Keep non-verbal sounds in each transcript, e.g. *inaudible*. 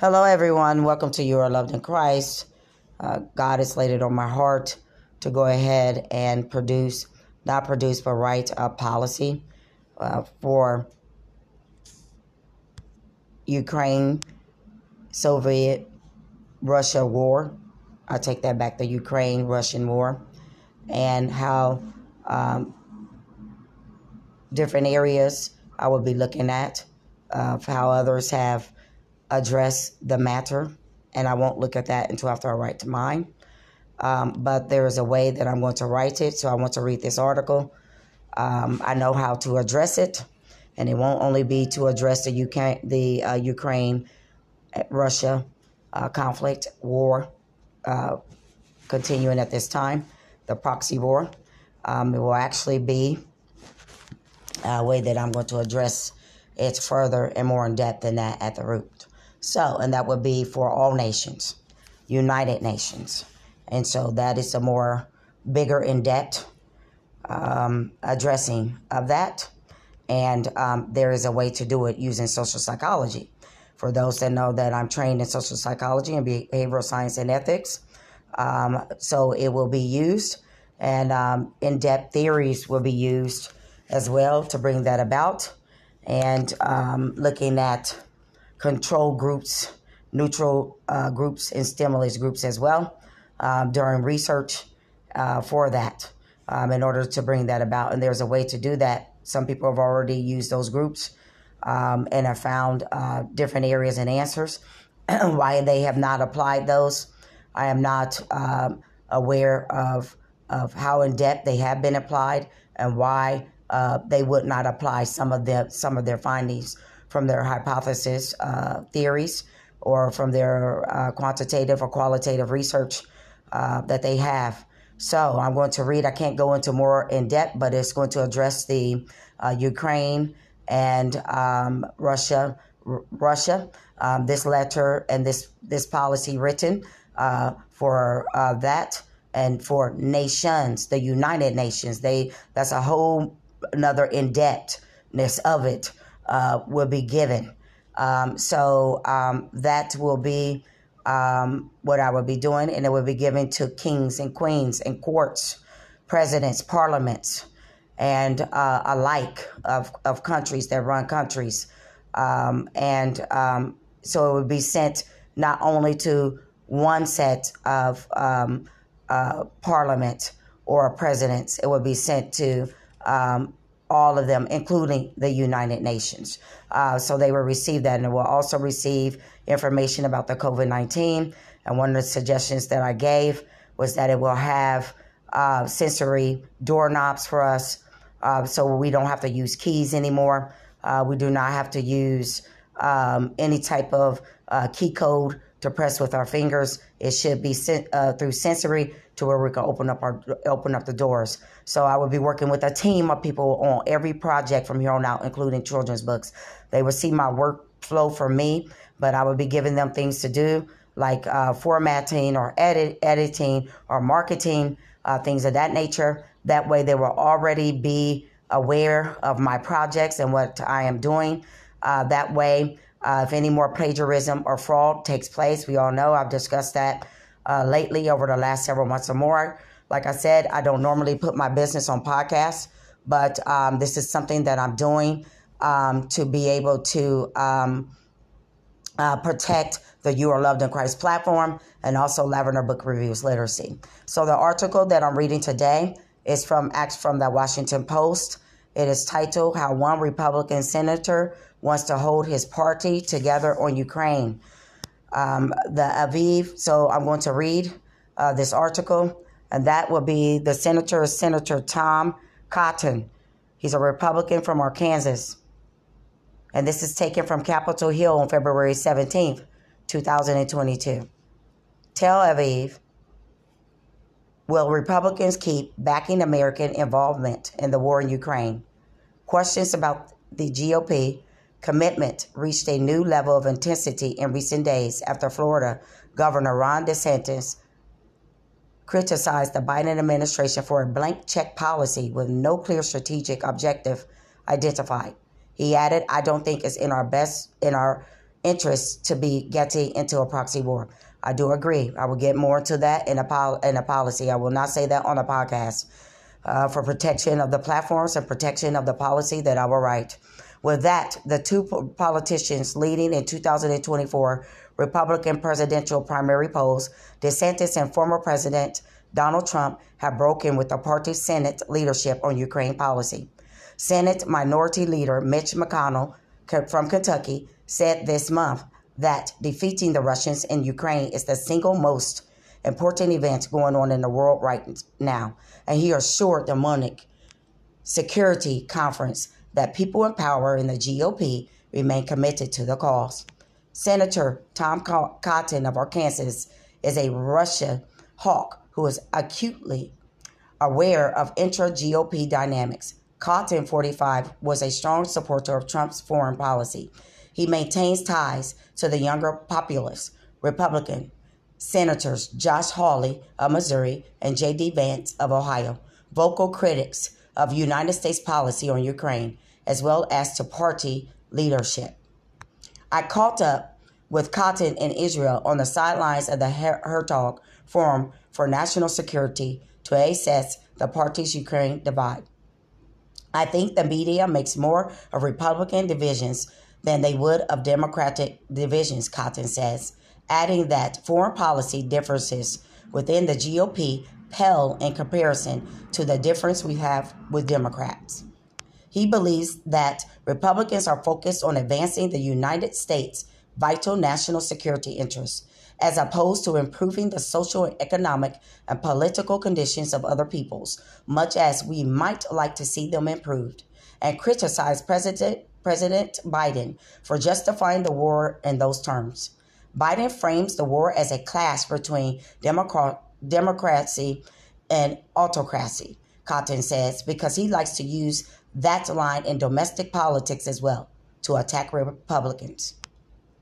Hello, everyone. Welcome to You Are Loved in Christ. Uh, God has laid it on my heart to go ahead and produce, not produce, but write a policy uh, for Ukraine, Soviet, Russia war. I take that back, the Ukraine Russian war, and how um, different areas I will be looking at, uh, how others have addressed the matter. And I won't look at that until after I write to mine. Um, but there is a way that I'm going to write it. So I want to read this article. Um, I know how to address it, and it won't only be to address the UK, the uh, Ukraine, uh, Russia uh, conflict war uh, continuing at this time, the proxy war. Um, it will actually be a way that I'm going to address it further and more in depth than that at the root. So, and that would be for all nations, United Nations. And so that is a more bigger in depth um, addressing of that. And um, there is a way to do it using social psychology. For those that know that I'm trained in social psychology and behavioral science and ethics, um, so it will be used, and um, in depth theories will be used as well to bring that about, and um, looking at control groups, neutral uh, groups, and stimulus groups as well um, during research uh, for that um, in order to bring that about. And there's a way to do that. Some people have already used those groups um, and have found uh, different areas and answers. *clears throat* Why they have not applied those, I am not um, aware of of how in depth they have been applied and why uh, they would not apply some of their some of their findings from their hypothesis uh, theories or from their uh, quantitative or qualitative research uh, that they have. So I'm going to read. I can't go into more in depth, but it's going to address the uh, Ukraine and um, Russia. R- Russia. Um, this letter and this this policy written uh, for uh, that and for nations, the United Nations. They that's a whole another in depthness of it uh, will be given. Um, so um, that will be um, what I will be doing, and it will be given to kings and queens and courts, presidents, parliaments, and uh, alike of, of countries that run countries. Um, and um, so it would be sent not only to one set of um, uh, parliament or presidents, it would be sent to all of them, including the United Nations. Uh, so they will receive that, and will also receive information about the COVID 19. And one of the suggestions that I gave was that it will have uh, sensory doorknobs for us, uh, so we don't have to use keys anymore. Uh, we do not have to use um, any type of uh, key code to press with our fingers. It should be sent uh, through sensory to where we can open up our open up the doors. So I would be working with a team of people on every project from here on out, including children's books. They would see my workflow for me, but I would be giving them things to do like uh, formatting or edit editing or marketing uh, things of that nature. That way, they will already be aware of my projects and what I am doing. Uh, that way, uh, if any more plagiarism or fraud takes place, we all know I've discussed that uh, lately over the last several months or more. Like I said, I don't normally put my business on podcasts, but um, this is something that I'm doing um, to be able to um, uh, protect the You Are Loved in Christ platform and also Lavender Book Reviews Literacy. So the article that I'm reading today is from Acts from the Washington Post. It is titled "How One Republican Senator Wants to Hold His Party Together on Ukraine." um, Tel Aviv. So I'm going to read uh, this article, and that will be the senator, Senator Tom Cotton. He's a Republican from Arkansas. And this is taken from Capitol Hill on February 17th, 2022. Tel Aviv. Will Republicans keep backing American involvement in the war in Ukraine? Questions about the GOP commitment reached a new level of intensity in recent days after Florida Governor Ron DeSantis criticized the Biden administration for a blank check policy with no clear strategic objective identified. He added, I don't think it's in our best in our interests to be getting into a proxy war. I do agree. I will get more into that in a, pol- in a policy. I will not say that on a podcast. Uh, for protection of the platforms and protection of the policy that I will write. With that, the two politicians leading in 2024 Republican presidential primary polls, DeSantis and former President Donald Trump, have broken with the party's Senate leadership on Ukraine policy. Senate Minority Leader Mitch McConnell from Kentucky said this month that defeating the Russians in Ukraine is the single most important event going on in the world right now. And he assured the Munich Security Conference that people in power in the GOP remain committed to the cause. Senator Tom Cotton of Arkansas is a Russia hawk who is acutely aware of intra GOP dynamics. Cotton, 45, was a strong supporter of Trump's foreign policy. He maintains ties to the younger populist Republican Senators Josh Hawley of Missouri and J.D. Vance of Ohio, vocal critics of United States policy on Ukraine, as well as to party leadership. I caught up with Cotton in Israel on the sidelines of the Herzog Forum for National Security to assess the party's Ukraine divide. I think the media makes more of Republican divisions than they would of Democratic divisions, Cotton says, adding that foreign policy differences within the GOP pale in comparison to the difference we have with Democrats. He believes that Republicans are focused on advancing the United States' vital national security interests, as opposed to improving the social, economic, and political conditions of other peoples, much as we might like to see them improved, and criticize President, President Biden for justifying the war in those terms. Biden frames the war as a clash between democracy and autocracy, Cotton says, because he likes to use that line in domestic politics as well to attack Republicans.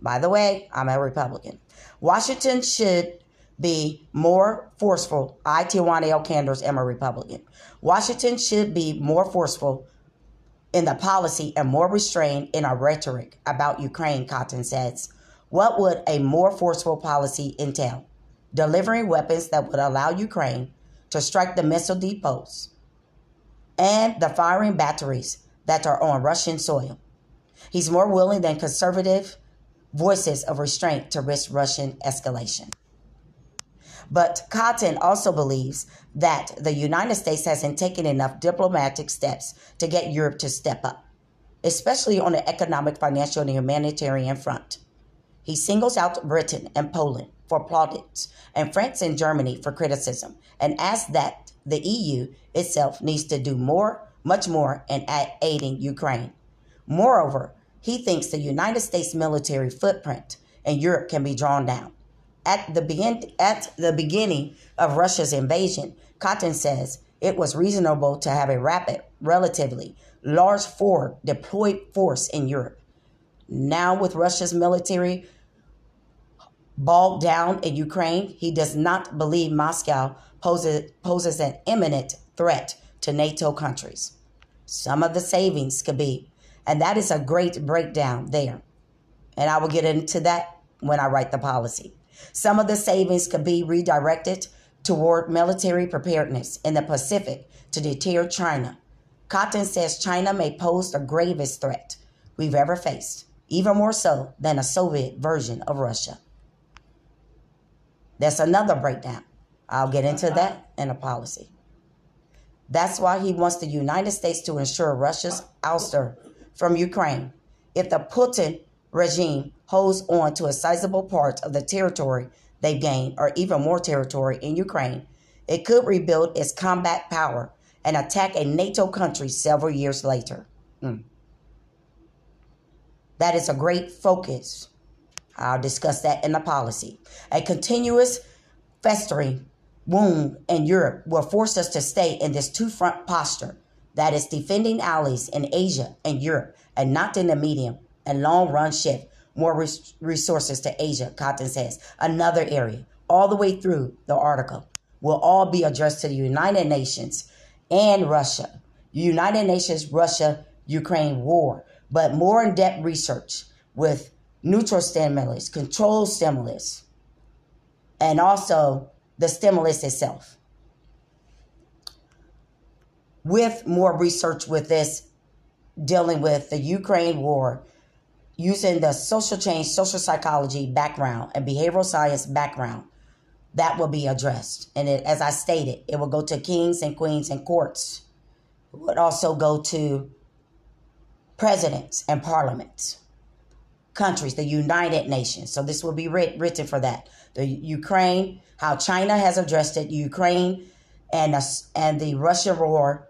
By the way, I'm a Republican. Washington should be more forceful. I, Tijuana L. Canders, am a Republican. Washington should be more forceful in the policy and more restrained in our rhetoric about Ukraine, Cotton says. What would a more forceful policy entail? Delivering weapons that would allow Ukraine to strike the missile depots and the firing batteries that are on Russian soil. He's more willing than conservative voices of restraint to risk Russian escalation. But Cotton also believes that the United States hasn't taken enough diplomatic steps to get Europe to step up, especially on the economic, financial, and humanitarian front. He singles out Britain and Poland for plaudits and France and Germany for criticism and asks that the EU itself needs to do more, much more, in aiding Ukraine. Moreover, he thinks the United States military footprint in Europe can be drawn down. At the, begin- at the beginning of Russia's invasion, Cotton says it was reasonable to have a rapid, relatively large forward deployed force in Europe. Now, with Russia's military bogged down in Ukraine, he does not believe Moscow poses, poses an imminent threat to NATO countries. Some of the savings could be, and that is a great breakdown there. And I will get into that when I write the policy. Some of the savings could be redirected toward military preparedness in the Pacific to deter China. Cotton says China may pose the gravest threat we've ever faced, even more so than a Soviet version of Russia. That's another breakdown. I'll get into that in a policy. That's why he wants the United States to ensure Russia's ouster from Ukraine. If the Putin regime holds on to a sizable part of the territory they've gained, or even more territory in Ukraine, it could rebuild its combat power and attack a NATO country several years later. Mm. That is a great focus I'll discuss that in the policy. A continuous festering wound in Europe will force us to stay in this two front posture that is defending allies in Asia and Europe and not in the medium and long run shift more res- resources to Asia, Cotton says. Another area, all the way through the article, will all be addressed to the United Nations and Russia. United Nations Russia Ukraine war, but more in depth research with neutral stimulus, controlled stimulus, and also the stimulus itself. With more research with this, dealing with the Ukraine war, using the social change, social psychology background, and behavioral science background, that will be addressed. And it, as I stated, it will go to kings and queens and courts. It would also go to presidents and parliaments, countries, the United Nations. So this will be writ- written for that. The Ukraine, how China has addressed it, Ukraine and, and the Russia war,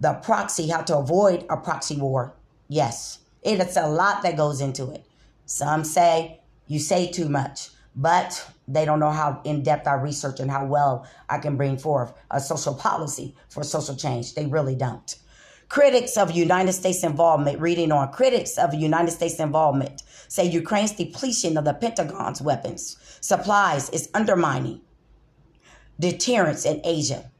the proxy, how to avoid a proxy war. Yes, it's a lot that goes into it. Some say you say too much, but they don't know how in depth I research and how well I can bring forth a social policy for social change. They really don't. Critics of United States involvement, reading on critics of United States involvement, say Ukraine's depletion of the Pentagon's weapons supplies is undermining deterrence in Asia.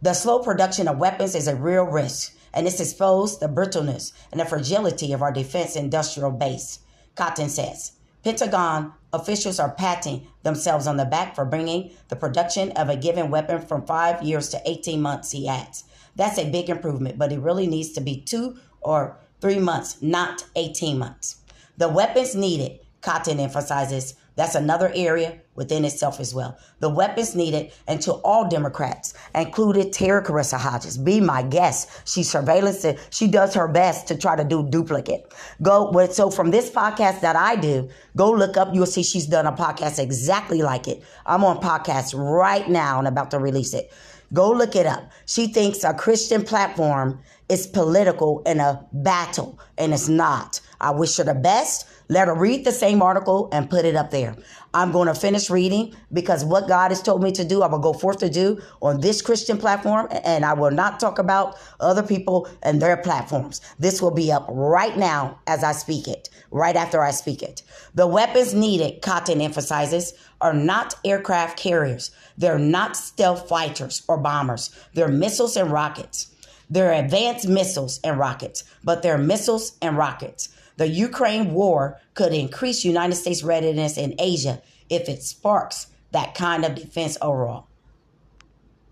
The slow production of weapons is a real risk, and it's exposed the brittleness and the fragility of our defense industrial base, Cotton says. Pentagon officials are patting themselves on the back for bringing the production of a given weapon from five years to 18 months, he adds. That's a big improvement, but it really needs to be two or three months, not 18 months. The weapons needed, Cotton emphasizes, that's another area within itself as well. The weapons needed, and to all Democrats, included Terry Carissa Hodges, be my guest. She surveillance, she does her best to try to do duplicate. Go with so from this podcast that I do, go look up. You'll see she's done a podcast exactly like it. I'm on podcast right now and about to release it. Go look it up. She thinks a Christian platform is political and a battle, and it's not. I wish her the best. Let her read the same article and put it up there. I'm going to finish reading because what God has told me to do, I will go forth to do on this Christian platform, and I will not talk about other people and their platforms. This will be up right now as I speak it, right after I speak it. The weapons needed, Cotton emphasizes, are not aircraft carriers. They're not stealth fighters or bombers. They're missiles and rockets. They're advanced missiles and rockets, but they're missiles and rockets. The Ukraine war could increase United States readiness in Asia if it sparks that kind of defense overall.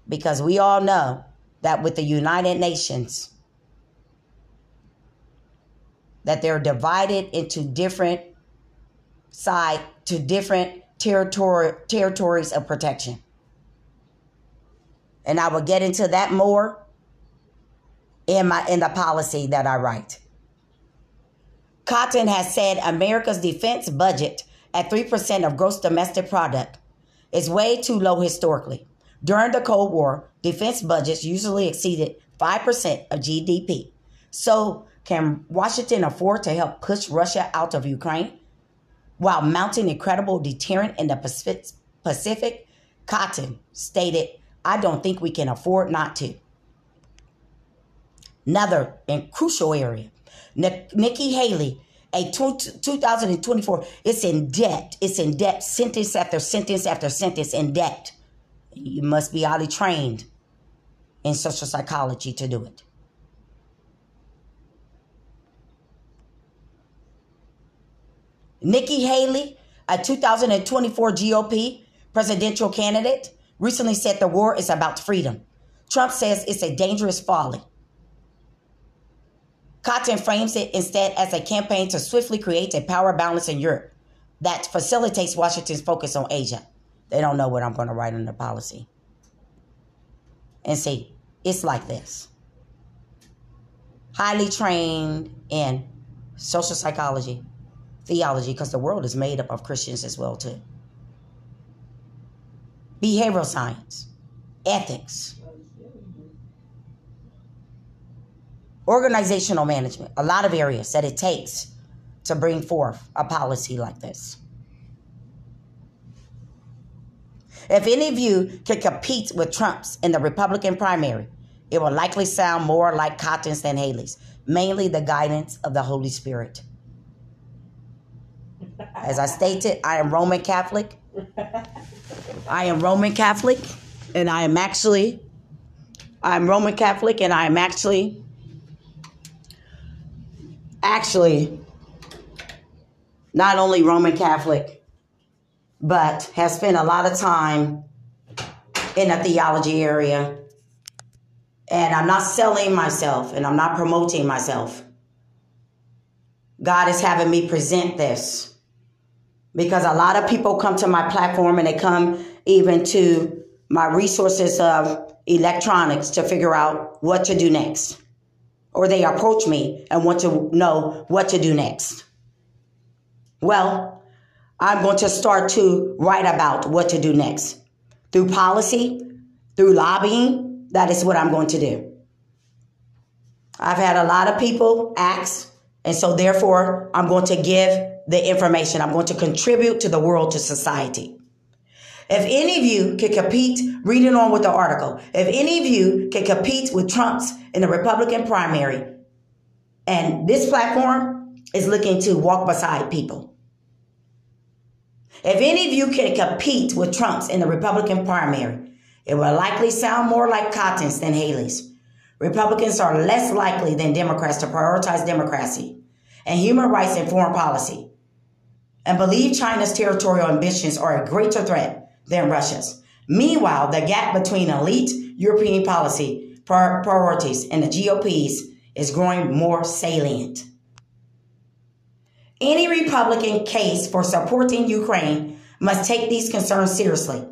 Because we all know that with the United Nations, that they're divided into different side to different territory territories of protection. And I will get into that more in my in the policy that I write. Cotton has said America's defense budget at 3% of gross domestic product is way too low historically. During the Cold War, defense budgets usually exceeded 5% of GDP. So, can Washington afford to help push Russia out of Ukraine while mounting incredible deterrent in the Pacific? Cotton stated, I don't think we can afford not to. Another and crucial area Nikki Haley, a 2024, it's in debt. It's in debt, sentence after sentence after sentence in debt. You must be highly trained in social psychology to do it. Nikki Haley, a 2024 GOP presidential candidate, recently said the war is about freedom. Trump says it's a dangerous folly. Cotton frames it instead as a campaign to swiftly create a power balance in Europe that facilitates Washington's focus on Asia. They don't know what I'm going to write in the policy. And see, it's like this highly trained in social psychology, theology, because the world is made up of Christians as well, too. Behavioral science, ethics, organizational management, a lot of areas that it takes to bring forth a policy like this. If any of you can compete with Trump's in the Republican primary, it will likely sound more like Cotton's than Haley's, mainly the guidance of the Holy Spirit. As I stated, I am Roman Catholic. I am Roman Catholic, and I am actually, I'm Roman Catholic, and I am actually actually not only Roman Catholic, but has spent a lot of time in the theology area. And I'm not selling myself and I'm not promoting myself. God is having me present this because a lot of people come to my platform and they come even to my resources of electronics to figure out what to do next. Or they approach me and want to know what to do next. Well, I'm going to start to write about what to do next. Through policy, through lobbying, that is what I'm going to do. I've had a lot of people ask, and so therefore I'm going to give the information. I'm going to contribute to the world, to society. If any of you can compete, reading on with the article, if any of you can compete with Trump's in the Republican primary, and this platform is looking to walk beside people. If any of you can compete with Trump's in the Republican primary, it will likely sound more like Cotton's than Haley's. Republicans are less likely than Democrats to prioritize democracy and human rights in foreign policy and believe China's territorial ambitions are a greater threat than Russia's. Meanwhile, the gap between elite European policy priorities and the GOP's is growing more salient. Any Republican case for supporting Ukraine must take these concerns seriously.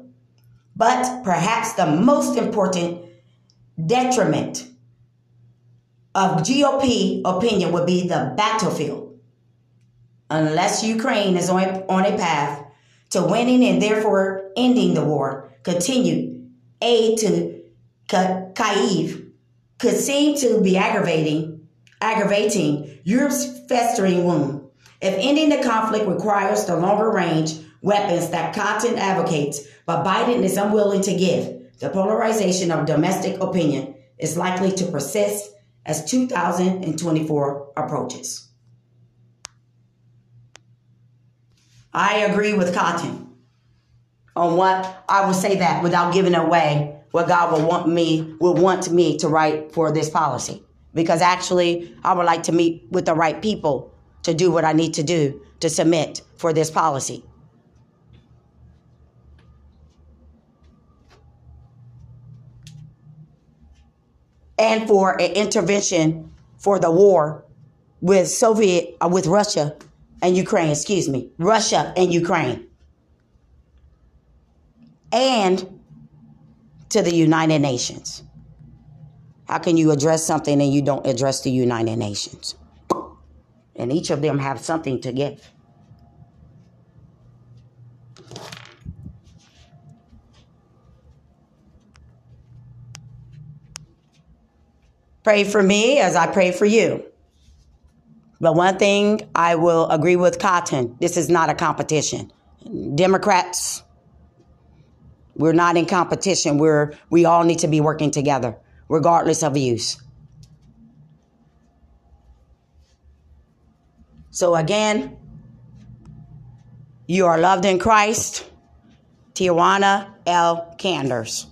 But perhaps the most important detriment of GOP opinion would be the battlefield. Unless Ukraine is on, on a path to winning and therefore ending the war, continued aid to Kyiv could seem to be aggravating, aggravating Europe's festering wound. If ending the conflict requires the longer range weapons that Cotton advocates, but Biden is unwilling to give, the polarization of domestic opinion is likely to persist as 2024 approaches. I agree with Cotton on what I will say that without giving away what God will want me will want me to write for this policy. Because actually, I would like to meet with the right people to do what I need to do to submit for this policy. And for an intervention for the war with Soviet, uh, with Russia and Ukraine, excuse me, Russia and Ukraine. And to the United Nations. How can you address something and you don't address the United Nations? And each of them have something to give. Pray for me as I pray for you. But one thing I will agree with Cotton this is not a competition. Democrats, we're not in competition. We're, we all need to be working together, regardless of views. So again, you are loved in Christ. Tijuana L. Canders.